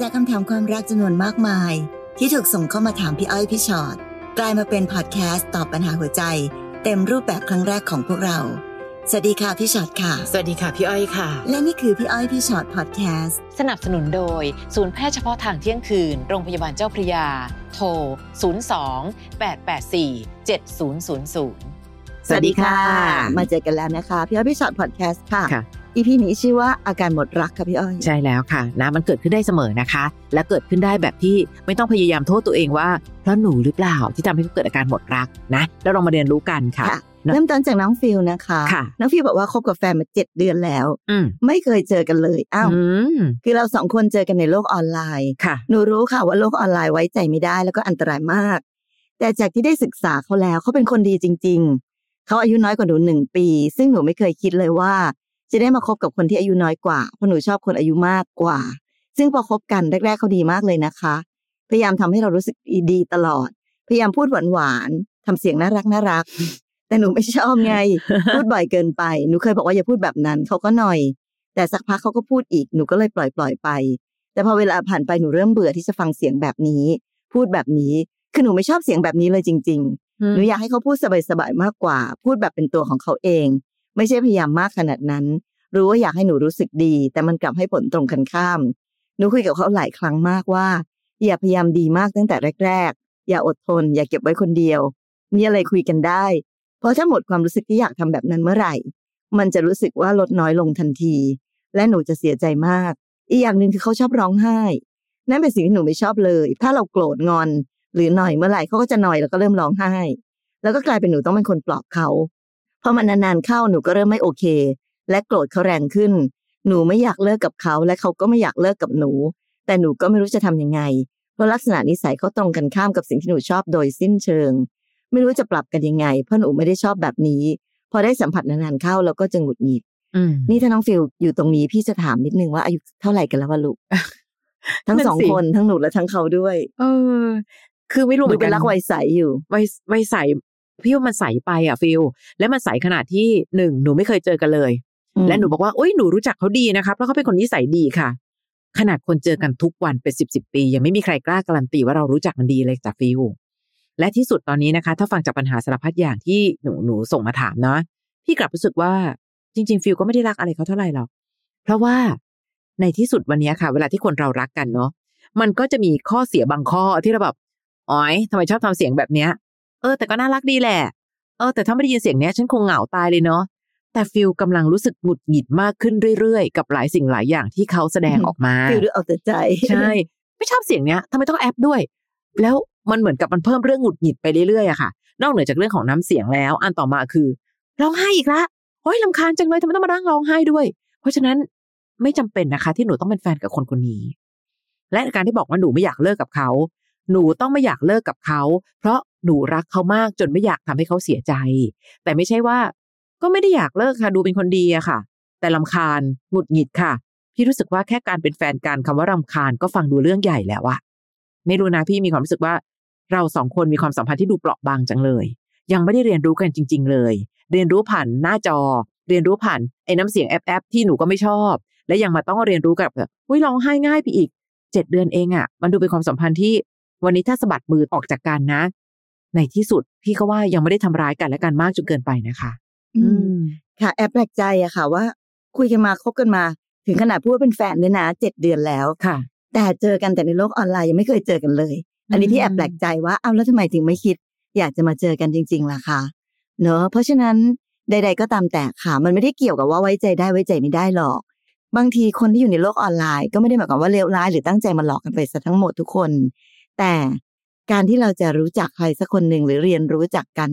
จากคำถามความรักจำนวนมากมาย ที่ถูกส่งเข้ามาถามพี่อ้อยพี่ชอ็อตกลายมาเป็นพอดแคสต์ตอบปัญหาหัวใจ เต็มรูปแบบครั้งแรกของพวกเรา สวัสดีค่ะพี่ชอ็อตค่ะ สวัสดีค่ะพี่อ้อยค่ะ และนี่คือพี่อ้อยพี่ชอ็อตพอดแคสต์สนับสนุนโดย ศูนย์แพทย์เฉพาะทางเที่ยงคืน โรงพยาบาลเจ้าพระยา โทร 02 884 7000 สวัสดีค่ะ มาเจอกันแล้วนะคะ พี่อ้อยพี่ชอ็อตพอดแคสต์ค่ะค่ะ EP นี้ชื่อว่าอาการหมดรักค่ะพี่อ้อย ใช่แล้วค่ะนะมันเกิดขึ้นได้เสมอนะคะ และเกิดขึ้นได้แบบที่ไม่ต้องพยายามโทษตัวเองว่าเพราะหนูหรือเปล่าที่ทำให้เกิดอาการหมดรักนะ แล้วเรามาเรียนรู้กันค่ะค่ะเนอะเริ่มต้นจากน้องฟิลนะคะค่ะน้องฟิลบอกว่าคบกับแฟนมาเจ็ดเดือนแล้วอืมไม่เคยเจอกันเลย อ้าวอืมคือเราสองคนเจอกันในโลกออนไลน์ค่ะ หนูรู้ค่ะว่าโลกออนไลน์ไว้ใจไม่ได้แล้วก็อันตรายมาก แต่จากที่ได้ศึกษาเขาแล้วเขาเป็นคนดีจริง ๆ เขาอายุน้อยกว่าหนูหนึ่งปี ซึ่งหนูไม่เคยคิดเลยว่า จะได้มาคบกับคนที่อายุน้อยกว่าเพราะหนูชอบคนอายุมากกว่า ซึ่งพอคบกันแรก ๆเขาดีมากเลยนะคะ พยายามทำให้เรารู้สึกดีตลอด พยายามพูดหวานๆทำเสียงน่ารักน่ารัก แต่หนูไม่ชอบไง พูดบ่อยเกินไปหนูเคยบอกว่าอย่าพูดแบบนั้นเขาก็หน่อย แต่สักพักเขาก็พูดอีกหนูก็เลยปล่อยปล่อยๆไป แต่พอเวลาผ่านไปหนูเริ่มเบื่อที่จะฟังเสียงแบบนี้ พูดแบบนี้คือหนูไม่ชอบเสียงแบบนี้เลยจริง ๆ หนูอยากให้เขาพูดสบายๆมากกว่า พูดแบบเป็นตัวของเขาเอง ไม่ใช่พยายามมากขนาดนั้น รู้ว่าอยากให้หนูรู้สึกดี แต่มันกลับให้ผลตรงกันข้าม หนูคุยกับเขาหลายครั้งมากว่า อย่าพยายามดีมากตั้งแต่แรก ๆ อย่าอดทน อย่าเก็บไว้คนเดียว มีอะไรคุยกันได้ เพราะถ้าหมดความรู้สึกที่อยากทำแบบนั้นเมื่อไหร่ มันจะรู้สึกว่าลดน้อยลงทันที และหนูจะเสียใจมาก อีกอย่างหนึ่งคือเขาชอบร้องไห้ นั่นเป็นสิ่งที่หนูไม่ชอบเลย ถ้าเราโกรธงอน หรือหน่อยเมื่อไหร่เขาก็จะหน่อยแล้วก็เริ่มร้องไห้ แล้วก็กลายเป็นหนูต้องเป็นคนปลอบเขา พอมันนานๆเข้าหนูก็เริ่มไม่โอเค และโกรธเขาแรงขึ้น หนูไม่อยากเลิกกับเขา และเขาก็ไม่อยากเลิกกับหนู แต่หนูก็ไม่รู้จะทำยังไง เพราะลักษณะนิสัยเขาตรงกันข้ามกับสิ่งที่หนูชอบโดยสิ้นเชิง ไม่รู้จะปรับกันยังไง เพราะหนูไม่ได้ชอบแบบนี้ พอได้สัมผัสนานๆเข้าเราก็จะหงุดหงิดอืมนี่ถ้าน้องฟิลอยู่ตรงนี้พี่จะถามนิดนึงว่าอายุเท่าไหร่กันแล้ววะลูกทั้งนั่นสองสิคนทั้งหนูและทั้งเขาด้วย เออ คือไม่รู้เหมืดูเป็นรักวัยใสอยู่วัยวัยใส พี่ว่ามันใสไปอะฟิลและมันใสขนาดที่หนึ่งหนูไม่เคยเจอกันเลย และหนูบอกว่าโอ้ยหนูรู้จักเขาดีนะคะเพราะเขาเป็นคนนิสัยดีค่ะ ขนาดคนเจอกันทุกวันเป็นสิบสิบปี ยังไม่มีใครกล้าการันตีว่าเรารู้จักมันดีเลยจากฟิลและที่สุดตอนนี้นะคะ ถ้าฟังจากปัญหาสารพัดอย่างที่หนูหนูส่งมาถามเนาะพี่กลับรู้สึกว่าจริง ๆ ฟิลก็ไม่ได้รักอะไรเขาเท่าไหร่หรอกเพราะว่าในที่สุดวันนี้ค่ะ เวลาที่คนเรารักกันเนาะมันก็จะมีข้อเสียบางข้อที่เราแบบอ๋อยทำไมชอบทำเสียงแบบเนี้ย เออแต่ก็น่ารักดีแหละ เออ แต่ถ้าไม่ได้ยินเสียงเนี้ยฉันคงเหงาตายเลยเนาะแต่ฟิลกำลังรู้สึกหงุดหงิดมากขึ้นเรื่อยๆ กับหลายสิ่งหลายอย่างที่เขาแสดงออกมาฟิลด้วยเอาแต่ใจใช่ ไม่ชอบเสียงเนี้ยทำไมต้องแอ๊บด้วย แล้วมันเหมือนกับมันเพิ่มเรื่องหงุดหงิดไปเรื่อยๆอะค่ะ นอกเหนือจากเรื่องของน้ำเสียงแล้ว อันต่อมาคือร้องไห้อีกละโอ้ยลำคาญจังเลยทำไมต้องมานั่งร้องไห้ด้วย เพราะฉะนั้นไม่จำเป็นนะคะ ที่หนูต้องเป็นแฟนกับคนคนนี้ และการที่บอกว่าหนูไม่อยากเลิกกับเขา หนูต้องไม่อยากเลิกกับเขา เพราะ หนูรักเขามากจนไม่อยากทำให้เขาเสียใจ แต่ไม่ใช่ว่า ก็ไม่ได้อยากเลิกค่ะดูเป็นคนดีอะค่ะ แต่ลำคาญหงุดหงิดค่ะ พี่รู้สึกว่าแค่การเป็นแฟนกันคำว่ารำคาญก็ฟังดูเรื่องใหญ่แล้วอะไม่รู้นะพี่มีความรู้สึกว่า เราสองคนมีความสัมพันธ์ที่ดูเปราะบางจังเลย ยังไม่ได้เรียนรู้กันจริง ๆ เลย เรียนรู้ผ่านหน้าจอ เรียนรู้ผ่านไอ้น้ำเสียงแอปแอปที่หนูก็ไม่ชอบ และยังมาต้องเรียนรู้กับแบบอุ้ยร้องไห้ง่ายไปอีกเจ็ดเดือนเองอะมันดูเป็นความสัมพันธ์ที่วันนี้ถ้าสะบัดมือออกจากกันนะ ในที่สุดพี่ก็ว่ายังไม่ได้ทำร้ายกันและกันมากจนเกินไปนะคะ อืม ค่ะ แอบแปลกใจอะค่ะ ว่า คุยกันมาคบกันมา ถึงขนาดพูดว่าเป็นแฟนเนี่ยนะเจ็ดเดือนแล้วค่ะ แต่เจอกันแต่ในโลกออนไลน์ยังไม่เคยเจอกันเลย อันนี้พี่แอบแปลกใจว่าเอาแล้วทำไมถึงไม่คิด อยากจะมาเจอกันจริง ๆล่ะคะเนอะเพราะฉะนั้นใด ๆ ก็ตามแต่ค่ะ มันไม่ได้เกี่ยวกับว่าไว้ใจได้ไว้ใจไม่ได้หรอก บางทีคนที่อยู่ในโลกออนไลน์ ก็ไม่ได้หมายความว่าเลวร้ายหรือตั้งใจมาหลอกกันไปซะทั้งหมดทุกคน แต่ การที่เราจะรู้จักใครสักคนหนึ่งหรือเรียนรู้จักกัน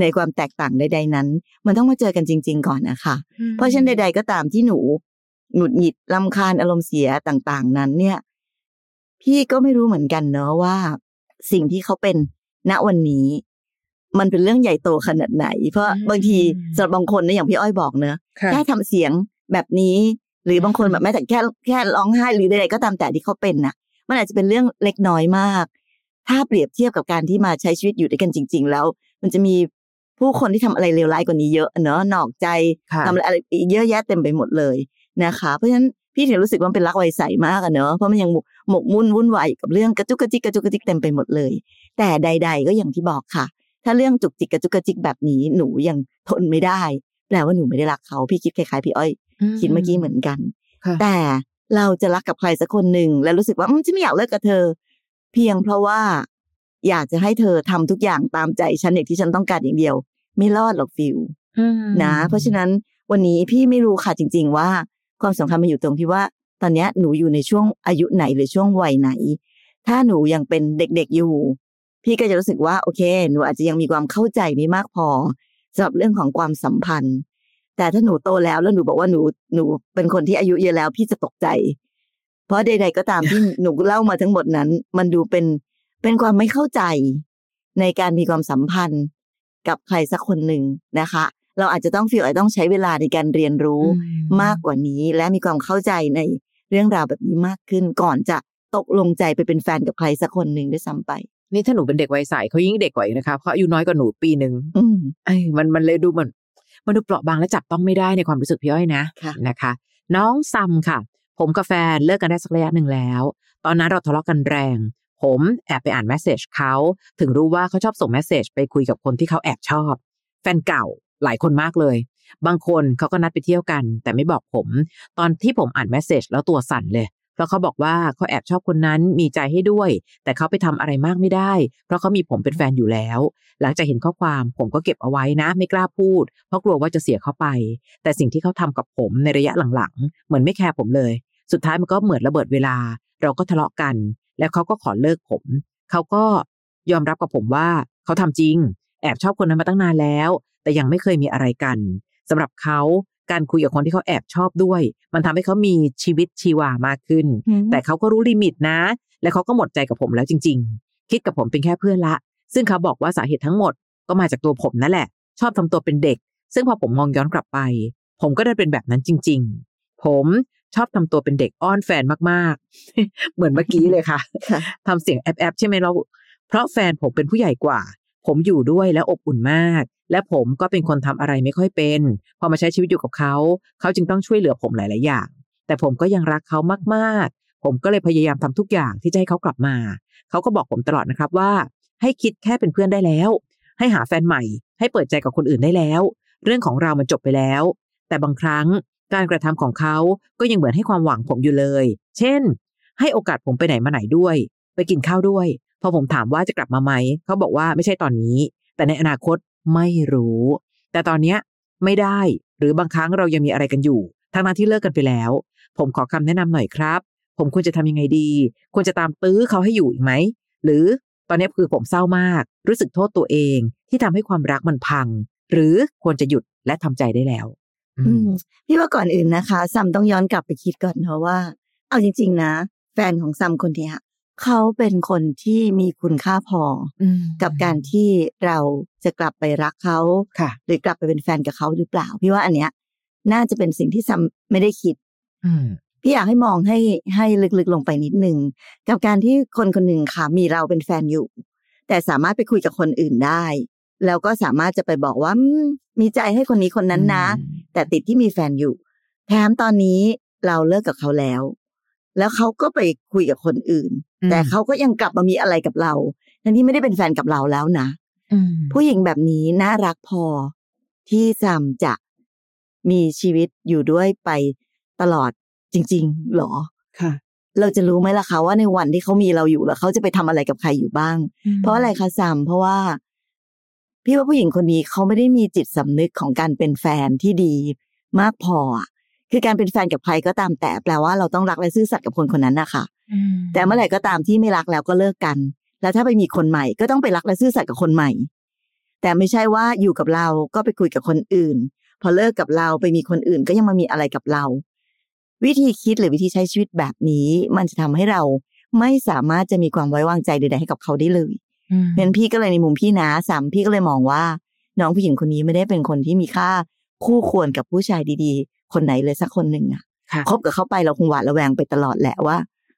ในความแตกต่างใด ๆ นั้น มันต้องมาเจอกันจริง ๆ ก่อนนะคะ เพราะฉะนั้นใด ๆ ก็ตามที่หนูหงุดหงิดลำคาญอารมณ์เสียต่าง ๆ นั้นเนี่ย พี่ก็ไม่รู้เหมือนกันเนอะว่า สิ่งที่เขาเป็นณวันนี้ มันเป็นเรื่องใหญ่โตขนาดไหน เพราะอืมบางทีสำหรับบางคนนะอย่างพี่อ้อยบอกเนอะค่ะแค่ทำเสียงแบบนี้ หรือบางคนแบบแม้แต่แค่แค่ร้องไห้หรือใดๆก็ตามแต่ที่เขาเป็นนะมันอาจจะเป็นเรื่องเล็กน้อยมาก ถ้าเปรียบเทียบกับการที่มาใช้ชีวิตอยู่ด้วยกันจริง ๆ แล้ว มันจะมีผู้คนที่ทำอะไรเลวร้ายกว่านี้เยอะเนอะนอกใจค่ะทำอะไรอีกเยอะแยะเต็มไปหมดเลยนะคะเพราะฉะนั้นพี่ถึงรู้สึกว่ามันเป็นรักไวใสมากอะเนอะเพราะมันยังหมกมุ่นวุ่นวายกับเรื่องกระจุกกระจิกกระจุกกระจิกเต็มไปหมดเลย แต่ใด ๆ ก็อย่างที่บอกค่ะ ถ้าเรื่องจุกจิกกระจุกกระจิกแบบนี้หนูยังทนไม่ได้ แปลว่าหนูไม่ได้รักเขาพี่คิดคล้ายๆพี่อ้อย คิดเมื่อกี้เหมือนกันค่ะแต่เราจะรักกับใครสักคนหนึ่งแล้วรู้สึกว่าอืมฉันไม่อยากเลิกกับเธอ เพียงเพราะว่า อยากจะให้เธอทำทุกอย่างตามใจฉันอย่างที่ฉันต้องการอย่างเดียว ไม่รอดหรอกฟิวอืมนะ เพราะฉะนั้นวันนี้พี่ไม่รู้ค่ะจริง ๆ ว่า ความสำคัญมันอยู่ตรงที่ว่า ตอนเนี้ยหนูอยู่ในช่วงอายุไหนหรือช่วงวัยไหน ถ้าหนูยังเป็นเด็กๆอยู่ พี่ก็จะรู้สึกว่าโอเค หนูอาจจะยังมีความเข้าใจไม่มากพอสำหรับเรื่องของความสัมพันธ์ แต่ถ้าหนูโตแล้วแล้วหนูบอกว่าหนูหนูเป็นคนที่อายุเยอะแล้ว พี่จะตกใจ เพราะใด ๆ ก็ตามที่หนูเล่ามาทั้งหมดนั้น มันดูเป็นเป็นความไม่เข้าใจ ในการมีความสัมพันธ์ กับใครสักคนหนึ่งนะคะ เราอาจจะต้องฟีลอาจจะต้องใช้เวลาในการเรียนรู้อืมากกว่านี้ และมีความเข้าใจในเรื่องราวแบบนี้มากขึ้น ก่อนจะตกลงใจไปเป็นแฟนกับใครสักคนหนึ่งด้วยซ้ำไปนี่ถ้าหนูเป็นเด็กวัยใสเขายิ่งเด็กกว่าอีกนะคะเพราะอายุน้อยกว่าหนูปีหนึ่งอืมไอ้ยมันมันเลยดูเหมือนมันดูเปราะบางและจับต้องไม่ได้ในความรู้สึกพี่อ้อยนะค่ะนะคะ น้องซัมค่ะ ผมกับแฟนเลิกกันได้สักระยะหนึ่งแล้ว ตอนนั้นเราทะเลาะกันแรง ผมแอบไปอ่าน message เขา ถึงรู้ว่าเขาชอบส่ง message ไปคุยกับคนที่เขาแอบชอบ แฟนเก่าหลายคนมากเลย บางคนเขาก็นัดไปเที่ยวกัน แต่ไม่บอกผม ตอนที่ผมอ่าน message แล้วตัวสั่นเลย เพราะเขาบอกว่าเขาแอบชอบคนนั้นมีใจให้ด้วย แต่เขาไปทำอะไรมากไม่ได้ เพราะเขามีผมเป็นแฟนอยู่แล้ว หลังจากเห็นข้อความผมก็เก็บเอาไว้นะ ไม่กล้าพูด เพราะกลัวว่าจะเสียเขาไป แต่สิ่งที่เขาทำกับผมในระยะหลังๆ เหมือนไม่แคร์ผมเลย สุดท้ายมันก็เหมือนระเบิดเวลา เราก็ทะเลาะกัน แล้วเขาก็ขอเลิกผม เขาก็ยอมรับกับผมว่าเขาทำจริง แอบชอบคนนั้นมาตั้งนานแล้ว แต่ยังไม่เคยมีอะไรกันสำหรับเขาการคุยกับคนที่เขาแอบชอบด้วย มันทำให้เขามีชีวิตชีวามากขึ้น แต่เขาก็รู้ลิมิตนะ และเขาก็หมดใจกับผมแล้วจริง ๆ คิดกับผมเป็นแค่เพื่อนละ ซึ่งเขาบอกว่าสาเหตุทั้งหมดก็มาจากตัวผมนั่นแหละ ชอบทำตัวเป็นเด็ก ซึ่งพอผมมองย้อนกลับไป ผมก็ได้เป็นแบบนั้นจริง ๆ ผม ชอบทำตัวเป็นเด็กอ้อนแฟนมากๆ เหมือนเมื่อกี้เลยค่ะค่ะทำเสียงแอบแอบๆใช่ไหมเรา เพราะแฟนผมเป็นผู้ใหญ่กว่า ผมอยู่ด้วยแล้วอบอุ่นมาก และผมก็เป็นคนทำอะไรไม่ค่อยเป็น พอมาใช้ชีวิตอยู่กับเขา เขาจึงต้องช่วยเหลือผมหลาย ๆ อย่าง แต่ผมก็ยังรักเขามาก ๆ ผมก็เลยพยายามทำทุกอย่างที่จะให้เขากลับมา เขาก็บอกผมตลอดนะครับว่า ให้คิดแค่เป็นเพื่อนได้แล้ว ให้หาแฟนใหม่ ให้เปิดใจกับคนอื่นได้แล้ว เรื่องของเรามันจบไปแล้ว แต่บางครั้ง การกระทำของเขาก็ยังเหมือนให้ความหวังผมอยู่เลย เช่น ให้โอกาสผมไปไหนมาไหนด้วย ไปกินข้าวด้วย พอผมถามว่าจะกลับมาไหม เขาบอกว่าไม่ใช่ตอนนี้ แต่ในอนาคตไม่รู้ แต่ตอนเนี้ยไม่ได้ หรือบางครั้งเรายังมีอะไรกันอยู่ ทั้งนั้นที่เลิกกันไปแล้ว ผมขอคำแนะนำหน่อยครับ ผมควรจะทำยังไงดี ควรจะตามตื้อเขาให้อยู่อีกไหม หรือตอนนี้คือผมเศร้ามาก รู้สึกโทษตัวเองที่ทำให้ความรักมันพัง หรือควรจะหยุดและทำใจได้แล้ว พี่ว่าก่อนอื่นนะคะซัมต้องย้อนกลับไปคิดก่อนเพราะว่า เอาจริง ๆ นะ แฟนของซัมคนเนี้ยเขาเป็นคนที่มีคุณค่าพออืมกับการที่เราจะกลับไปรักเขาค่ะหรือกลับไปเป็นแฟนกับเขาหรือเปล่า พี่ว่าอันเนี้ย น่าจะเป็นสิ่งที่ซัมไม่ได้คิดอืมพี่อยากให้มองให้ให้ลึกๆลงไปนิดนึงกับการที่คนคนหนึ่งค่ะมีเราเป็นแฟนอยู่ แต่สามารถไปคุยกับคนอื่นได้ แล้วก็สามารถจะไปบอกว่าอืมมีใจให้คนนี้คนนั้นนะ แต่ติดที่มีแฟนอยู่ แถมตอนนี้เราเลิกกับเขาแล้ว แล้วเขาก็ไปคุยกับคนอื่นอืมแต่เขาก็ยังกลับมามีอะไรกับเราทั้งที่ไม่ได้เป็นแฟนกับเราแล้วนะอืมผู้หญิงแบบนี้น่ารักพอ ที่ซัมจะมีชีวิตอยู่ด้วยไปตลอดจริง ๆ หรอค่ะ เราจะรู้ไหมล่ะคะว่าในวันที่เขามีเราอยู่แล้วเขาจะไปทำอะไรกับใครอยู่บ้าง เพราะอะไรคะซัมเพราะว่า พี่ว่าผู้หญิงคนนี้เขาไม่ได้มีจิตสำนึกของการเป็นแฟนที่ดีมากพออะคือการเป็นแฟนกับใครก็ตามแต่แปลว่าเราต้องรักและซื่อสัตย์กับคนคนนั้นนะคะอืมแต่เมื่อไหร่ก็ตามที่ไม่รักแล้วก็เลิกกัน แล้วถ้าไปมีคนใหม่ก็ต้องไปรักและซื่อสัตย์กับคนใหม่ แต่ไม่ใช่ว่าอยู่กับเราก็ไปคุยกับคนอื่น พอเลิกกับเราไปมีคนอื่นก็ยังมามีอะไรกับเรา วิธีคิดหรือวิธีใช้ชีวิตแบบนี้ มันจะทำให้เราไม่สามารถจะมีความไว้วางใจใดๆให้กับเขาได้เลยอืม เพราะฉะนั้นพี่ก็เลยในมุมพี่นะสามพี่ก็เลยมองว่า น้องผู้หญิงคนนี้ไม่ได้เป็นคนที่มีค่าคู่ควรกับผู้ชายดีๆ คนไหนเลยสักคนหนึ่งอะค่ะคบกับเขาไปเราคงหวาดระแวงไปตลอดแหละว่า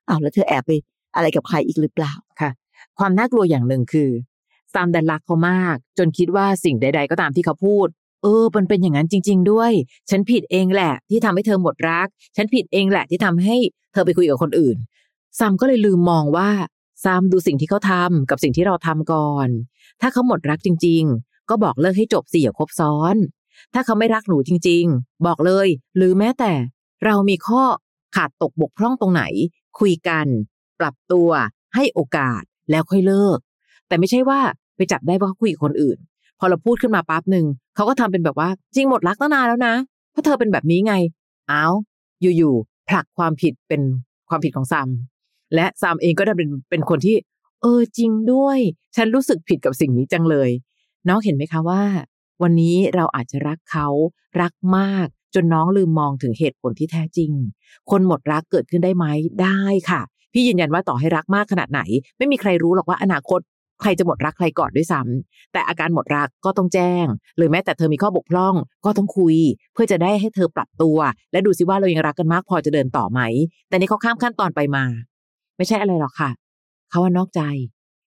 อ้าวแล้วเธอแอบไปอะไรกับใครอีกหรือเปล่าความน่ากลัวอย่างหนึ่งคือซามดันรักเขามาก จนคิดว่าสิ่งใด ๆ ก็ตามที่เขาพูด เออมันเป็นอย่างนั้นจริง ๆ ด้วย ฉันผิดเองแหละ ที่ทำให้เธอหมดรัก ฉันผิดเองแหละที่ทำให้เธอไปคุยกับคนอื่นซัมก็เลยลืมมองว่า ซัมดูสิ่งที่เขาทำกับสิ่งที่เราทำก่อน ถ้าเขาหมดรักจริง ๆ ก็บอกเลิกให้จบสิอย่าคบซ้อน ถ้าเขาไม่รักหนูจริง ๆ บอกเลย หรือแม้แต่ เรามีข้อขาดตกบกพร่องตรงไหน คุยกัน ปรับตัว ให้โอกาสแล้วค่อยเลิก แต่ไม่ใช่ว่าไปจับได้ว่าเขาคุยกับคนอื่น พอเราพูดขึ้นมาปั๊บหนึ่งเขาก็ทำเป็นแบบว่าจริงหมดรักตั้งนานแล้วนะเพราะเธอเป็นแบบนี้ไงอ้าวอยู่ๆผลักความผิดเป็นความผิดของซัม และซัมเองก็ได้เป็นเป็นคนที่ เออจริงด้วย ฉันรู้สึกผิดกับสิ่งนี้จังเลย น้องเห็นไหมคะว่า วันนี้เราอาจจะรักเขารักมาก จนน้องลืมมองถึงเหตุผลที่แท้จริง คนหมดรักเกิดขึ้นได้ไหมได้ค่ะ พี่ยืนยันว่าต่อให้รักมากขนาดไหน ไม่มีใครรู้หรอกว่าอนาคตใครจะหมดรักใครก่อนด้วยซ้ำแต่อาการหมดรักก็ต้องแจ้ง หรือแม้แต่เธอมีข้อบกพร่องก็ต้องคุย เพื่อจะได้ให้เธอปรับตัว และดูซิว่าเรายังรักกันมากพอจะเดินต่อไหม แต่นี่เขาข้ามขั้นตอนไปมา ไม่ใช่อะไรหรอกค่ะเขาว่านอกใจ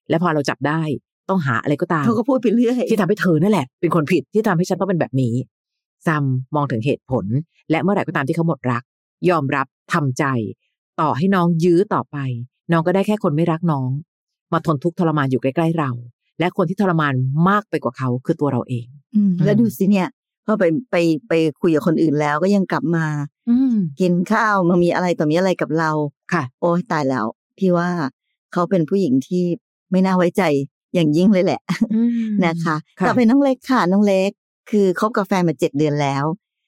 และพอเราจับได้ต้องหาอะไรก็ตามเขาก็พูดไปเรื่อยที่ทำให้เธอนั่นแหละ เป็นคนผิดที่ทำให้ฉันต้องเป็นแบบนี้ซัมมองถึงเหตุผล และเมื่อไหร่ก็ตามที่เขาหมดรัก ยอมรับทำใจ ต่อให้น้องยื้อต่อไป น้องก็ได้แค่คนไม่รักน้อง มาทนทุกข์ทรมานอยู่ใกล้ๆเรา และคนที่ทรมานมากไปกว่าเขาคือตัวเราเองอืมแล้วดูสิเนี่ยพอไปไปไปคุยกับคนอื่นแล้วก็ยังกลับมา อืมกินข้าวมามีอะไรต่อมีอะไรกับเราค่ะ โอ้ยตายแล้ว พี่ว่าเขาเป็นผู้หญิงที่ไม่น่าไว้ใจอย่างยิ่งเลยแหละนะคะค่ะต่อไปน้องเล็กค่ะน้องเล็ก คือคบกับแฟนมาเจ็ดเดือนแล้ว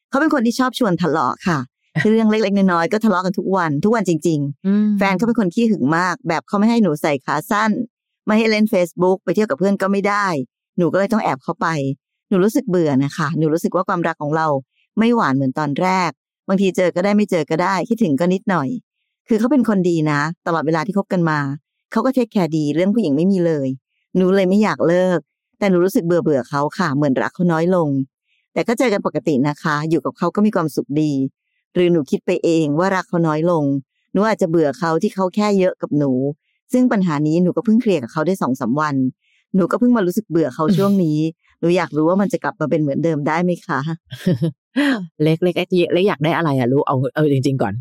เขาเป็นคนที่ชอบชวนทะเลาะค่ะคือเรื่องเล็กๆน้อยๆก็ทะเลาะกันทุกวันทุกวันจริงอืมๆแฟนเขาเป็นคนขี้หึงมาก แบบเขาไม่ให้หนูใส่ขาสั้น ไม่ให้เล่น Facebook ไปเที่ยวกับเพื่อนก็ไม่ได้ หนูก็เลยต้องแอบเข้าไป หนูรู้สึกเบื่อนะคะหนูรู้สึกว่าความรักของเราไม่หวานเหมือนตอนแรก บางทีเจอก็ได้ไม่เจอก็ได้คิดถึงก็นิดหน่อย คือเขาเป็นคนดีนะ ตลอดเวลาที่คบกันมาเขาก็ take care ดีเรื่องผู้หญิงไม่มีเลย หนูเลยไม่อยากเลิก แต่หนูรู้สึกเบื่อเบื่อๆเขาค่ะเหมือนรักเขาน้อยลง แต่ก็เจอกันปกตินะคะ อยู่กับเขาก็มีความสุขดี หรือหนูคิดไปเองว่ารักเขาน้อยลง หนูอาจจะเบื่อเขาที่เขาแค่เยอะกับหนู ซึ่งปัญหานี้หนูก็เพิ่งเคลียร์กับเขาได้สองสามวัน หนูก็เพิ่งมารู้สึกเบื่อเขาช่วงนี้ หนูอยากรู้ว่ามันจะกลับมาเป็นเหมือนเดิมได้ไหมคะ เล็กเล็กเล็กเล็กอยากได้อะไรอะรู้เอาเอาจริง ๆ ก่อน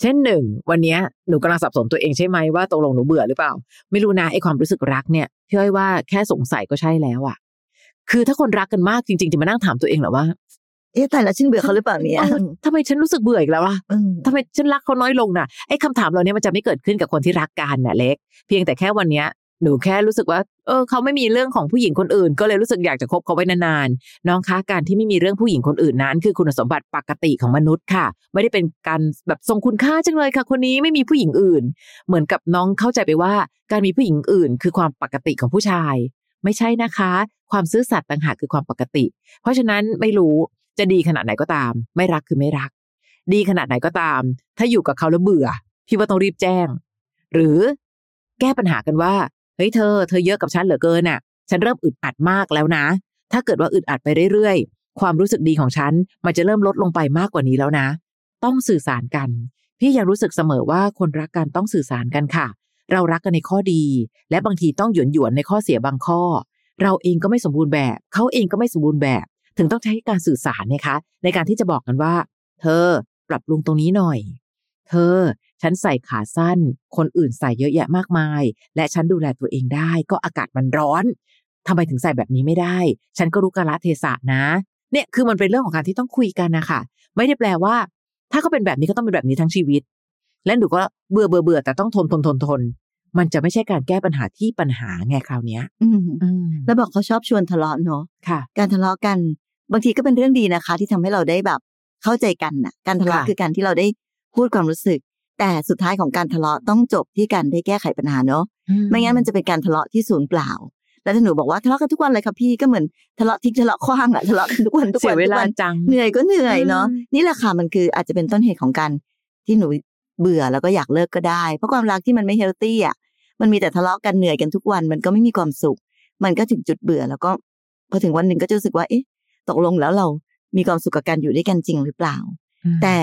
เช่นหนึ่งวันเนี้ยหนูกำลังสับสนตัวเองใช่ไหมว่าตกลงหนูเบื่อหรือเปล่า ไม่รู้นะไอความรู้สึกรักเนี่ยพี่อ้อยว่าแค่สงสัยก็ใช่แล้วอะคือถ้าคนรักกันมากจริงๆจะมานั่งถามตัวเองเหรอว่าเอ๊ะแต่ละฉันเบื่อเขาหรือเปล่าเนี่ยเออทำไมฉันรู้สึกเบื่ออีกแล้วล่ะอืมทำไมฉันรักเขาน้อยลงน่ะไอ้คำถามเหล่านี้มันจะไม่เกิดขึ้นกับคนที่รักกันน่ะเล็ก เพียงแต่แค่วันเนี้ย หนูแค่รู้สึกว่า เออ เขาไม่มีเรื่องของผู้หญิงคนอื่น ก็เลยรู้สึกอยากจะคบเขาไว้นานๆ น้องคะการที่ไม่มีเรื่องผู้หญิงคนอื่นนั้น คือคุณสมบัติปกติของมนุษย์ค่ะ ไม่ได้เป็นการแบบทรงคุณค่าจังเลยค่ะ คนนี้ไม่มีผู้หญิงอื่น เหมือนกับน้องเข้าใจไปว่า การมีผู้หญิงอื่น คือความปกติของผู้ชาย ไม่ใช่นะคะ ความซื่อสัตย์ต่างหากคือความปกติ เพราะฉะนั้นไม่รู้จะดีขนาดไหนก็ตาม ไม่รักคือไม่รัก ดีขนาดไหนก็ตาม ถ้าอยู่กับเขาแล้วเบื่อ พี่ว่าต้องรีบแจ้ง หรือแก้ปัญหากันว่า เฮ้ยเธอเธอเยอะกับฉันเหลือเกินน่ะ ฉันเริ่มอึดอัดมากแล้วนะ ถ้าเกิดว่าอึดอัดไปเรื่อยๆ ความรู้สึกดีของฉันมันจะเริ่มลดลงไปมากกว่านี้แล้วนะ ต้องสื่อสารกัน พี่ยังรู้สึกเสมอว่าคนรักกันต้องสื่อสารกันค่ะ เรารักกันในข้อดี และบางทีต้องหยวนหยวนในข้อเสียบางข้อ เราเองก็ไม่สมบูรณ์แบบ เขาเองก็ไม่สมบูรณ์แบบ ถึงต้องใช้การสื่อสารนะคะ ในการที่จะบอกกันว่า เธอปรับปรุงตรงนี้หน่อย เธอ ฉันใส่ขาสั้น คนอื่นใส่เยอะแยะมากมาย และฉันดูแลตัวเองได้ ก็อากาศมันร้อนทำไมถึงใส่แบบนี้ไม่ได้ ฉันก็รู้กาลเทศะนะ เนี่ยคือมันเป็นเรื่องของการที่ต้องคุยกันนะคะไม่ได้แปลว่า ถ้าเขาเป็นแบบนี้ก็ต้องเป็นแบบนี้ทั้งชีวิต และหนูก็เบื่อเบื่อเบื่อแต่ต้องทนทนทนทน มันจะไม่ใช่การแก้ปัญหาที่ปัญหาไงคราวเนี้ยอืมอืมแล้วบอกเขาชอบชวนทะเลาะเนาะค่ะการทะเลาะกัน บางทีก็เป็นเรื่องดีนะคะ ที่ทำให้เราได้แบบเข้าใจกันน่ะการทะเลาะค่ะคือการที่เราได้ พูดความรู้สึก แต่สุดท้ายของการทะเลาะต้องจบที่การได้แก้ไขปัญหาเนาะไม่งั้นมันจะเป็นการทะเลาะที่ศูนย์เปล่า แล้วถ้าหนูบอกว่าทะเลาะกันทุกวันเลยครับพี่ก็เหมือนทะเลาะทิ้งทะเลาะขว้างอะทะเลาะกันทุกวันทุกเสีวัยนเวทุกลาวันจังเหนื่อยก็เหนื่อยเนาะอืมนี่แหละค่ะมันคืออาจจะเป็นต้นเหตุของการที่หนูเบื่อแล้วก็อยากเลิกก็ได้ เพราะความรักที่มันไม่เฮลตี้อะมันมีแต่ทะเลาะกันเหนื่อยกันทุกวัน มันก็ไม่มีความสุข มันก็ถึงจุดเบื่อแล้วก็พอถึงวันหนึ่งก็จะรู้สึกว่า เอ๊ะ ตกลงแล้วเรามีความสุขกับการอยู่ด้วยกันจริงหรือเปล่า แต่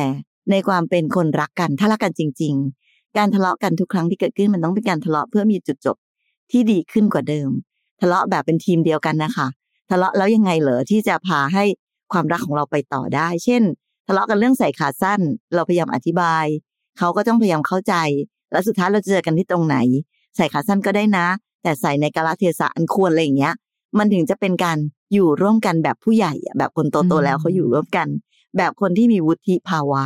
ในความเป็นคนรักกันถ้ารักกันจริง ๆ การทะเลาะกันทุกครั้งที่เกิดขึ้นมันต้องเป็นการทะเลาะเพื่อมีจุดจบที่ดีขึ้นกว่าเดิม ทะเลาะแบบเป็นทีมเดียวกันนะคะทะเลาะแล้วยังไงเหรอที่จะพาให้ความรักของเราไปต่อได้ เช่น ทะเลาะกันเรื่องใส่ขาสั้น เราพยายามอธิบาย เขาก็ต้องพยายามเข้าใจ แล้วสุดท้ายเราจะเจอกันที่ตรงไหน ใส่ขาสั้นก็ได้นะ แต่ใส่ในกาลเทศะอันควรอะไรอย่างเงี้ย มันถึงจะเป็นการอยู่ร่วมกันแบบผู้ใหญ่แบบคนโตๆแล้วเขาอยู่ร่วมกัน แบบคนที่มีวุฒิภาวะ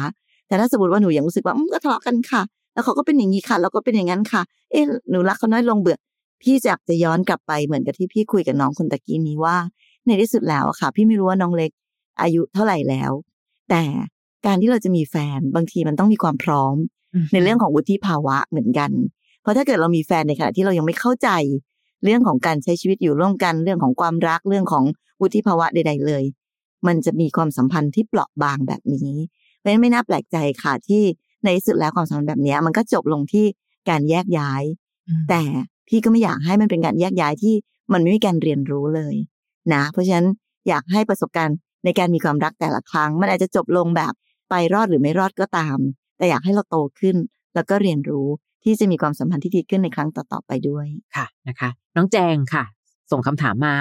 แต่ถ้าสมมติว่าหนูยังรู้สึกว่าอืมก็ทะเลาะกันค่ะ แล้วเขาก็เป็นอย่างนี้ค่ะ แล้วก็เป็นอย่างนั้นค่ะ เอ๊ะหนูรักเขาน้อยลงเบื่อ พี่จะจะย้อนกลับไปเหมือนกับที่พี่คุยกับน้องคนตะกี้นี้ว่า ในที่สุดแล้วอะค่ะ พี่ไม่รู้ว่าน้องเล็ก อายุเท่าไหร่แล้ว แต่การที่เราจะมีแฟนบางทีมันต้องมีความพร้อม ในเรื่องของวุฒิภาวะเหมือนกัน เพราะถ้าเกิดเรามีแฟนในขณะที่เรายังไม่เข้าใจ เรื่องของการใช้ชีวิตอยู่ร่วมกันเรื่องของความรักเรื่องของวุฒิภาวะใด ๆ เลย มันจะมีความสัมพันธ์ที่เปราะบางแบบนี้เพ ราะฉะนั้นไม่น่าแปลกใจค่ะที่ในที่สุดแล้วความสัมพันธ์แบบเนี้ยมันก็จบลงที่การแยกย้าย แต่พี่ก็ไม่อยากให้มันเป็นการแยกย้ายที่มันไม่มีการเรียนรู้เลยนะ เพราะฉะนั้นอยากให้ประสบการณ์ในการมีความรักแต่ละครั้ง มันอาจจะจบลงแบบไปรอดหรือไม่รอดก็ตาม แต่อยากให้เราโตขึ้น แล้วก็เรียนรู้ที่จะมีความสัมพันธ์ที่ดีขึ้นในครั้งต่อๆไปด้วยค่ะนะคะ น้องแจงค่ะ ส่งคำถามมา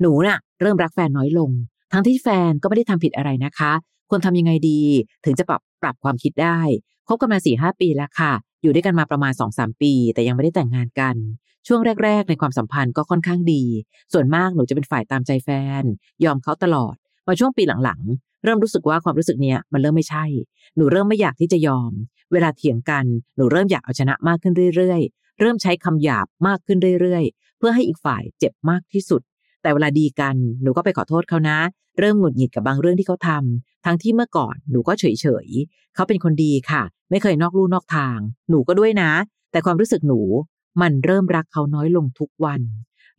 หนูน่ะ เริ่มรักแฟนน้อยลง ทั้งที่แฟนก็ไม่ได้ทำผิดอะไรนะคะ ควรทำยังไงดี ถึงจะปรับปรับความคิดได้คบกันมาสี่ห้าปีแล้วค่ะ อยู่ด้วยกันมาประมาณสองสามปี แต่ยังไม่ได้แต่งงานกัน ช่วงแรก ๆ ในความสัมพันธ์ก็ค่อนข้างดี ส่วนมากหนูจะเป็นฝ่ายตามใจแฟน ยอมเขาตลอดมาช่วงปีหลังๆ เริ่มรู้สึกว่าความรู้สึกเนี้ยมันเริ่มไม่ใช่ หนูเริ่มไม่อยากที่จะยอม เวลาเถียงกันหนูเริ่มอยากเอาชนะมากขึ้นเรื่อยๆ เริ่มใช้คำหยาบมากขึ้นเรื่อยๆ เพื่อให้อีกฝ่ายเจ็บมากที่สุด แต่เวลาดีกันหนูก็ไปขอโทษเขานะ เริ่มหงุดหงิดกับบางเรื่องที่เขาทำทั้งที่เมื่อก่อนหนูก็เฉยๆเขาเป็นคนดีค่ะ ไม่เคยนอกลู่นอกทาง หนูก็ด้วยนะ แต่ความรู้สึกหนูมันเริ่มรักเขาน้อยลงทุกวัน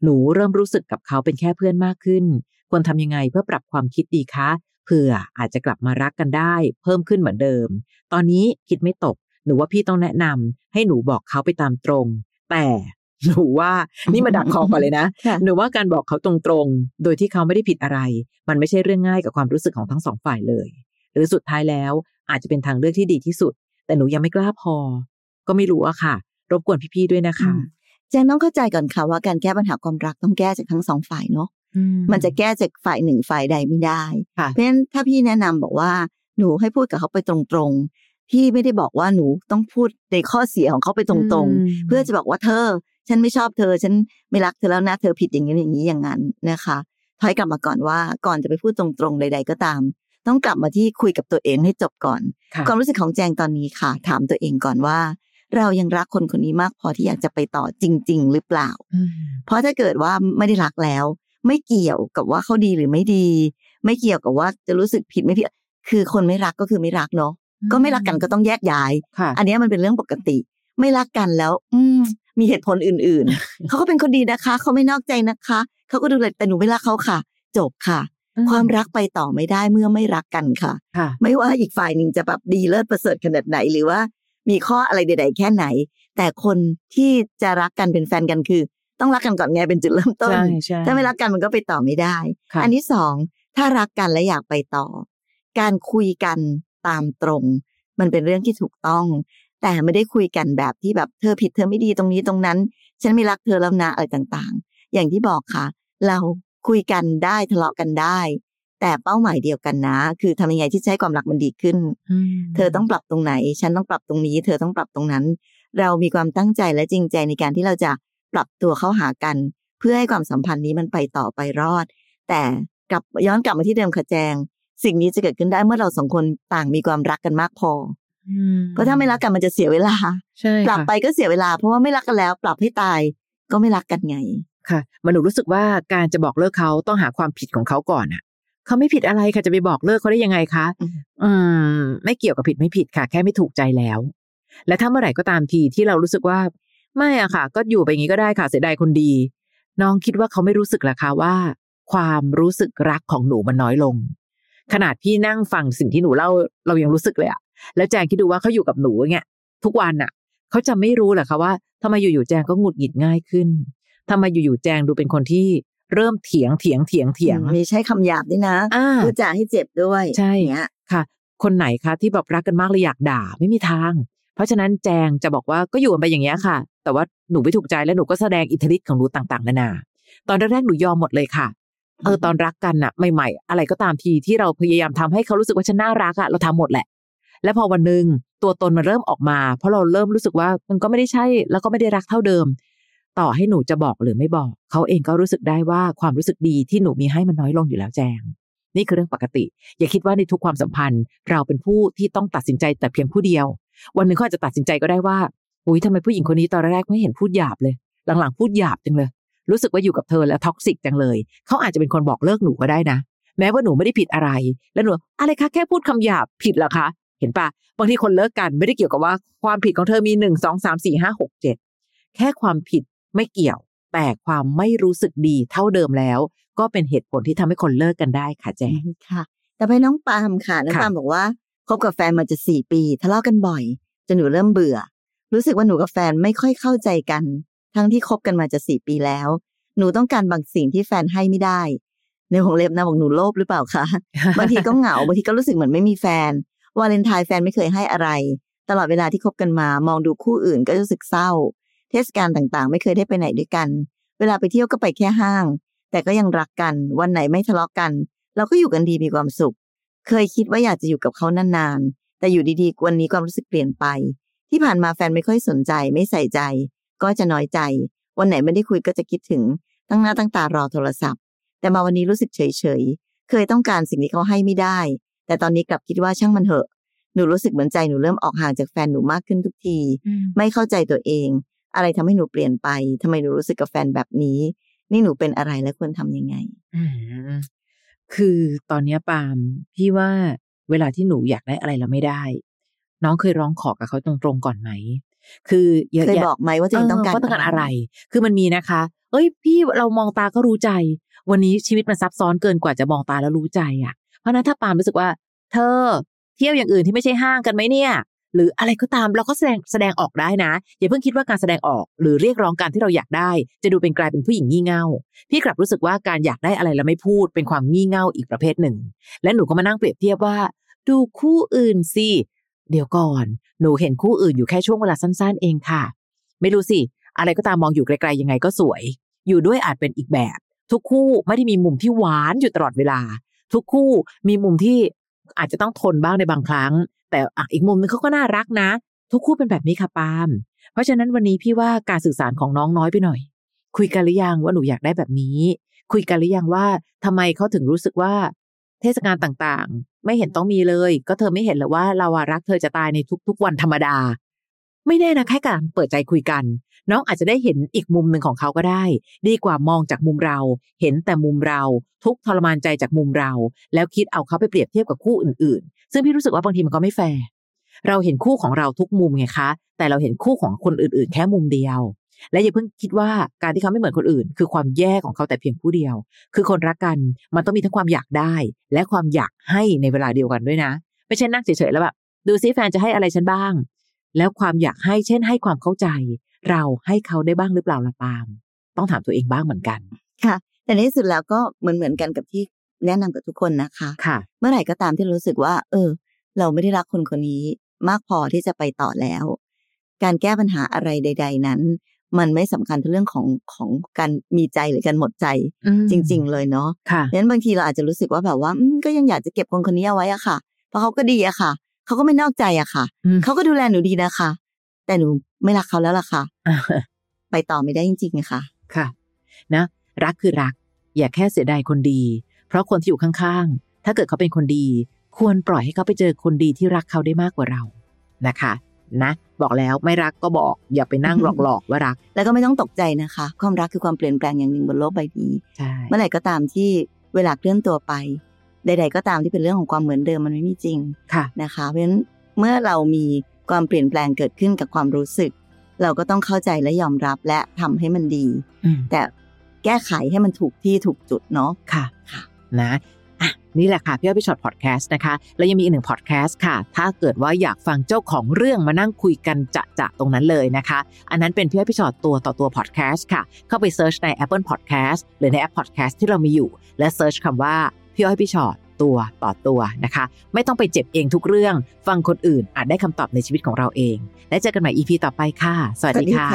หนูเริ่มรู้สึกกับเขาเป็นแค่เพื่อนมากขึ้น ควรทำยังไงเพื่อปรับความคิดดีคะเผื่ออาจจะกลับมารักกันได้ เพิ่มขึ้นเหมือนเดิม ตอนนี้คิดไม่ตก หนูว่าพี่ต้องแนะนำให้หนูบอกเขาไปตามตรง แต่ หนูว่านี่มาดักคอก่อนเลยนะค่ะหนูว่าการบอกเขาตรงๆ โดยที่เขาไม่ได้ผิดอะไร มันไม่ใช่เรื่องง่ายกับความรู้สึกของทั้งสองฝ่ายเลย หรือสุดท้ายแล้วอาจจะเป็นทางเลือกที่ดีที่สุด แต่หนูยังไม่กล้าพอ ก็ไม่รู้อะค่ะ รบกวนพี่ๆด้วยนะคะอืมแจงต้องเข้าใจก่อนค่ะว่าการแก้ปัญหาความรักต้องแก้จากทั้งสองฝ่ายเนาะมันจะแก้จากฝ่ายหนึ่งฝ่ายใดไม่ได้ค่ะเพราะฉะนั้นถ้าพี่แนะนำบอกว่าหนูให้พูดกับเขาไปตรงๆพี่ไม่ได้บอกว่าหนูต้องพูดในข้อเสียของเขาไปตรงๆ เพื่อจะบอกว่าเธอ ฉันไม่ชอบเธอ ฉันไม่รักเธอแล้วนะเธอผิดอย่างนี้อย่างนี้อย่างนั้นนะคะถอยกลับมาก่อนว่าก่อนจะไปพูดตรงๆใด ๆ ก็ตาม ต้องกลับมาที่คุยกับตัวเองให้จบก่อนค่ะความรู้สึกของแจงตอนนี้ค่ะ ถามตัวเองก่อนว่า เรายังรักคนคนนี้มากพอที่อยากจะไปต่อจริง ๆ หรือเปล่าอืมเพราะถ้าเกิดว่าไม่ได้รักแล้ว ไม่เกี่ยวกับว่าเขาดีหรือไม่ดี ไม่เกี่ยวกับว่าจะรู้สึกผิดไม่ผิดคือคนไม่รักก็คือไม่รักเนาะก็ไม่รักกันก็ต้องแยกย้ายค่ะอันเนี้ยมันเป็นเรื่องปกติ ไม่รักกันแล้ว อืมมีเหตุผลอื่น ๆ เขาก็เป็นคนดีนะคะ เขาไม่นอกใจนะคะ เขาก็ดูแลแต่หนูไม่รักเขาค่ะ จบค่ะ ความรักไปต่อไม่ได้เมื่อไม่รักกันค่ะค่ะ ไม่ว่าอีกฝ่ายหนึ่งจะแบบดีเลิศประเสริฐขนาดไหนหรือว่า มีข้ออะไรใด ๆ แค่ไหน แต่คนที่จะรักกันเป็นแฟนกันคือ ต้องรักกันก่อนไงเป็นจุดเริ่มต้นใช่ใช่ถ้าไม่รักกันมันก็ไปต่อไม่ได้ค่ะอันที่สองถ้ารักกันและอยากไปต่อ การคุยกันตามตรง มันเป็นเรื่องที่ถูกต้อง แต่ไม่ได้คุยกันแบบที่แบบเธอผิดเธอไม่ดีตรงนี้ตรงนั้น ฉันไม่รักเธอแล้วนะอะไรต่างๆ อย่างที่บอกค่ะ เราคุยกันได้ทะเลาะกันได้ แต่เป้าหมายเดียวกันนะ คือทำยังไงที่จะให้ความรักมันดีขึ้นมเธอต้องปรับตรงไหน ฉันต้องปรับตรงนี้ เธอต้องปรับตรงนั้น เรามีความตั้งใจและจริงใจในการที่เราจะปรับตัวเข้าหากัน เพื่อให้ความสัมพันธ์นี้มันไปต่อไปรอด แต่กลับย้อนกลับมาที่เดิมค่ะแจง สิ่งนี้จะเกิดขึ้นได้เมื่อเราสองคนต่างมีความรักกันมากพออืม เพราะถ้าไม่รักกันมันจะเสียเวลาใช่ปรับค่ะไปก็เสียเวลา เพราะว่าไม่รักกันแล้ว ปรับให้ตายก็ไม่รักกันไง ค่ะมันหนูรู้สึกว่าการจะบอกเลิกเขาต้องหาความผิดของเขาก่อนอะเขาไม่ผิดอะไรค่ะจะไปบอกเลิกเขาได้ยังไงคะอืมอืม ไม่เกี่ยวกับผิดไม่ผิดค่ะ แค่ไม่ถูกใจแล้ว และถ้าเมื่อไหร่ก็ตามทีที่เรารู้สึกว่า ไม่อะค่ะ ก็อยู่ไปอย่างนี้ก็ได้ค่ะเสียดายคนดี น้องคิดว่าเขาไม่รู้สึกเหรอคะว่า ความรู้สึกรักของหนูมันน้อยลง ขนาดพี่นั่งฟังสิ่งที่หนูเล่าเรายังรู้สึกเลยอะแล้วแจงคิดดูว่าเขาอยู่กับหนูเงี้ยทุกวันอะเขาจะไม่รู้เหรอคะว่าทำไมอยู่ๆแจงก็หงุดหงิดง่ายขึ้นทำไมอยู่ๆแจงดูเป็นคนที่เริ่มเถียงเถียงเถียงเถียงมีใช้คำหยาบด้วยนะอ่าพูดจาให้เจ็บด้วยใช่อย่างเงี้ยค่ะ คนไหนคะที่แบบรักกันมากเลยอยากด่าไม่มีทาง เพราะฉะนั้นแจงจะบอกว่าก็อยู่กันไปอย่างเงี้ยค่ะ แต่ว่าหนูไม่ถูกใจแล้วหนูก็แสดงอิทธิฤทธิ์ของหนูต่างๆนานา ตอนแรกๆหนูยอมหมดเลยค่ะเออตอนรักกันน่ะใหม่ ๆ อะไรก็ตามทีที่เราพยายามทำให้เขารู้สึกว่าฉันน่ารักอะเราทำหมดแหละ แล้วพอวันหนึ่งตัวตนมันเริ่มออกมา เพราะเราเริ่มรู้สึกว่ามันก็ไม่ได้ใช่แล้วก็ไม่ได้รักเท่าเดิม ต่อให้หนูจะบอกหรือไม่บอก เขาเองก็รู้สึกได้ว่าความรู้สึกดีที่หนูมีให้มันน้อยลงอยู่แล้วแจง นี่คือเรื่องปกติ อย่าคิดว่าในทุกความสัมพันธ์ เราเป็นผู้ที่ต้องตัดสินใจแต่เพียงผู้เดียว วันหนึ่งเขาอาจจะตัดสินใจก็ได้ว่าอุ้ยทำไมผู้หญิงคนนี้ตอนแรกไม่เห็นพูดหยาบเลย หลังๆพูดหยาบจังเลย รู้สึกว่าอยู่กับเธอแล้วท็อกซิกจังเลย เขาอาจจะเป็นคนบอกเลิกหนูก็ได้นะ แม้ว่าหนูไม่ได้ผิดอะไร แล้วหนูอะไรคะแค่พูดคำหยาบผิดเหรอคะ เห็นปะบางทีคนเลิกกันไม่ได้เกี่ยวกับว่าความผิดของเธอมีหนึ่งสองสามสี่ห้าหกเจ็ดแค่ความผิดไม่เกี่ยว แต่ความไม่รู้สึกดีเท่าเดิมแล้ว ก็เป็นเหตุผลที่ทำให้คนเลิกกันได้ค่ะแจงค่ะ แต่ไปน้องปาล์มค่ะน้องค่ะปาล์มบอกว่าคบกับแฟนมาจะสี่ปี ทะเลาะกันบ่อยจนหนูเริ่มเบื่อ รู้สึกว่าหนูกับแฟนไม่ค่อยเข้าใจกัน ทั้งที่คบกันมาจะสี่ปีแล้ว หนูต้องการบางสิ่งที่แฟนให้ไม่ได้ ในวงเล็บนะบอกหนูโลภหรือเปล่าคะบางทีก็เหงาบางทีก็รู้สึกเหมือนไม่มีแฟน วาเลนไทน์แฟนไม่เคยให้อะไร ตลอดเวลาที่คบกันมามองดูคู่อื่นก็รู้สึกเศร้า เทศกาลต่างๆ ไม่เคยได้ไปไหนด้วยกัน เวลาไปเที่ยวก็ไปแค่ห้าง แต่ก็ยังรักกัน วันไหนไม่ทะเลาะกัน เราก็อยู่กันดีมีความสุข เคยคิดว่าอยากจะอยู่กับเขานานๆ แต่อยู่ดีๆวันนี้ความรู้สึกเปลี่ยนไป ที่ผ่านมาแฟนไม่ค่อยสนใจไม่ใส่ใจ ก็จะน้อยใจ วันไหนไม่ได้คุยก็จะคิดถึง ตั้งหน้าตั้งตารอโทรศัพท์ แต่มาวันนี้รู้สึกเฉยๆเคยต้องการสิ่งที่เขาให้ไม่ได้ แต่ตอนนี้กลับคิดว่าช่างมันเถอะหนูรู้สึกเหมือนใจหนูเริ่มออกห่างจากแฟนหนูมากขึ้นทุกที ไม่เข้าใจตัวเอง อะไรทำให้หนูเปลี่ยนไปทำไมหนูรู้สึกกับแฟนแบบนี้ นี่หนูเป็นอะไรและควรทำยังไงอืมคือตอนเนี้ยปาล์มพี่ว่าเวลาที่หนูอยากได้อะไรแล้วไม่ได้ น้องเคยร้องขอกับเขาตรงๆก่อนไหม คือเยอะเคยแยะบอกไหมว่าตัวเองต้องการเต้องการอะไร คือมันมีนะคะ เอ้ย พี่เรามองตาก็รู้ใจ วันนี้ชีวิตมันซับซ้อนเกินกว่าจะมองตาแล้วรู้ใจอะ เพราะนั้นถ้าปาล์มรู้สึกว่า เธอ เที่ยวอย่างอื่นที่ไม่ใช่ห้างกันไหมเนี่ย หรืออะไรก็ตามเราก็แสดงแสดงออกได้นะ อย่าเพิ่งคิดว่าการแสดงออก หรือเรียกร้องการที่เราอยากได้ จะดูเป็นกลายเป็นผู้หญิงงี่เง่าพี่กลับรู้สึกว่าการอยากได้อะไรแล้วไม่พูดเป็นความงี่เง่าอีกประเภทหนึ่ง และหนูก็มานั่งเปรียบเทียบว่า ดูคู่อื่นสิเดี๋ยวก่อน หนูเห็นคู่อื่นอยู่แค่ช่วงเวลาสั้น ๆ เองค่ะ ไม่รู้สิ อะไรก็ตามมองอยู่ไกลๆยังไงก็สวย อยู่ด้วยอาจเป็นอีกแบบ ทุกคู่ไม่ได้มีมุมที่หวานอยู่ตลอดเวลา ทุกคู่มีมุมที่อาจจะต้องทนบ้างในบางครั้ง แต่ออีกมุมนึงเขาก็น่ารักนะ ทุกคู่เป็นแบบนี้ค่ะปาล์มเพราะฉะนั้นวันนี้พี่ว่าการสื่อสารของน้องน้อยไปหน่อย คุยกันหรือยังว่าหนูอยากได้แบบนี้ คุยกันหรือยังว่าทำไมเขาถึงรู้สึกว่า เทศกาลต่างๆ ไม่เห็นต้องมีเลย ก็เธอไม่เห็นหรอว่าเราอะรักเธอจะตายในทุกๆวันธรรมดา ไม่แน่นะแค่การเปิดใจคุยกัน น้องอาจจะได้เห็นอีกมุมหนึ่งของเขาก็ได้ ดีกว่ามองจากมุมเรา เห็นแต่มุมเรา ทุกทรมานใจจากมุมเรา แล้วคิดเอาเขาไปเปรียบเทียบกับคู่อื่นๆ ซึ่งพี่รู้สึกว่าบางทีมันก็ไม่แฟร์เราเห็นคู่ของเราทุกมุมไงคะ แต่เราเห็นคู่ของคนอื่นๆ แค่มุมเดียว และอย่าเพิ่งคิดว่าการที่เขาไม่เหมือนคนอื่น คือความแย่ของเขาแต่เพียงผู้เดียว คือคนรักกันมันต้องมีทั้งความอยากได้ และความอยากให้ในเวลาเดียวกันด้วยนะ ไม่ใช่นั่งเฉยๆแล้วแบบดูซิแฟนจะให้อะไรฉันบ้าง แล้วความอยากให้เช่นให้ความเข้าใจ เราให้เขาได้บ้างหรือเปล่าละปาล์มต้องถามตัวเองบ้างเหมือนกัน ค่ะ แต่ในที่สุดแล้วก็เหมือนเหมือนกันกับที่แนะนำกับทุกคนนะคะค่ะ เมื่อไหร่ก็ตามที่รู้สึกว่า เออ เราไม่ได้รักคนคนนี้มากพอที่จะไปต่อแล้ว การแก้ปัญหาอะไรใด ๆ นั้น มันไม่สำคัญทั้งเรื่องของของการมีใจหรือการหมดใจจริง ๆ เลยเนาะค่ะเพราะฉะนั้นบางทีเราอาจจะรู้สึกว่าแบบว่าอืมก็ยังอยากจะเก็บคนคนนี้เอาไว้อะค่ะ เพราะเขาก็ดีอะค่ะ เขาก็ไม่นอกใจอะค่ะอืมเขาก็ดูแลหนูดีนะคะ แต่หนูไม่รักเขาแล้วล่ะค่ะ ไปต่อไม่ได้จริงๆอะค่ะ ค่ะ นะ รักคือรัก อย่าแค่เสียดายคนดี เพราะคนที่อยู่ข้างๆ ถ้าเกิดเขาเป็นคนดี ควรปล่อยให้เขาไปเจอคนดีที่รักเขาได้มากกว่าเรานะคะ นะ บอกแล้วไม่รักก็บอก อย่าไปนั่งหลอกๆว่ารัก แล้วก็ไม่ต้องตกใจนะคะ ความรักคือความเปลี่ยนแปลงอย่างหนึ่งบนโลกใบนี้ใช่เมื่อไหร่ก็ตามที่เวลาเคลื่อนตัวไป ใด ๆ ก็ตามที่เป็นเรื่องของความเหมือนเดิมมันไม่มีจริงค่ะนะคะ เพราะฉะนั้นเมื่อเรามีความเปลี่ยนแปลงเกิดขึ้นกับความรู้สึก เราก็ต้องเข้าใจและยอมรับและทำให้มันดีอืมแต่แก้ไขให้มันถูกที่ถูกจุดเนาะค่ะค่ะนะอะนี่แหละค่ะพี่อ้อยพี่ฉอดพอดแคสต์นะคะแล้วยังมีอีกหนึ่งพอดแคสต์ค่ะ ถ้าเกิดว่าอยากฟังเจ้าของเรื่องมานั่งคุยกันจะจะๆตรงนั้นเลยนะคะ อันนั้นเป็นพี่อ้อยพี่ฉอดตัวต่อตัวพอดแคสต์ค่ะ เข้าไป search ใน Apple Podcast หรือในแอปพอดแคสต์ที่เรามีอยู่ และ search คำว่า พี่อ้อยพี่ฉอดตัวต่อตัวนะคะ ไม่ต้องไปเจ็บเองทุกเรื่อง ฟังคนอื่นอาจได้คำตอบในชีวิตของเราเอง และเจอกันใหม่ EP ต่อไปค่ะ สวัสดีค่ะ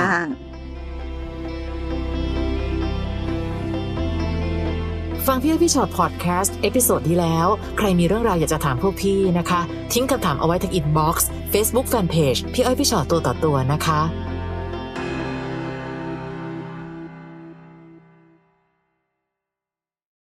ฟังพี่อ้อยพี่ฉอดพอดแคสต์ episode ที่แล้ว ใครมีเรื่องราวอยากจะถามพวกพี่นะคะ ทิ้งคำถามเอาไว้ที่ inbox เฟซบุ๊กแฟนเพจพี่อ้อยพี่ฉอดตัวต่อตัวนะคะ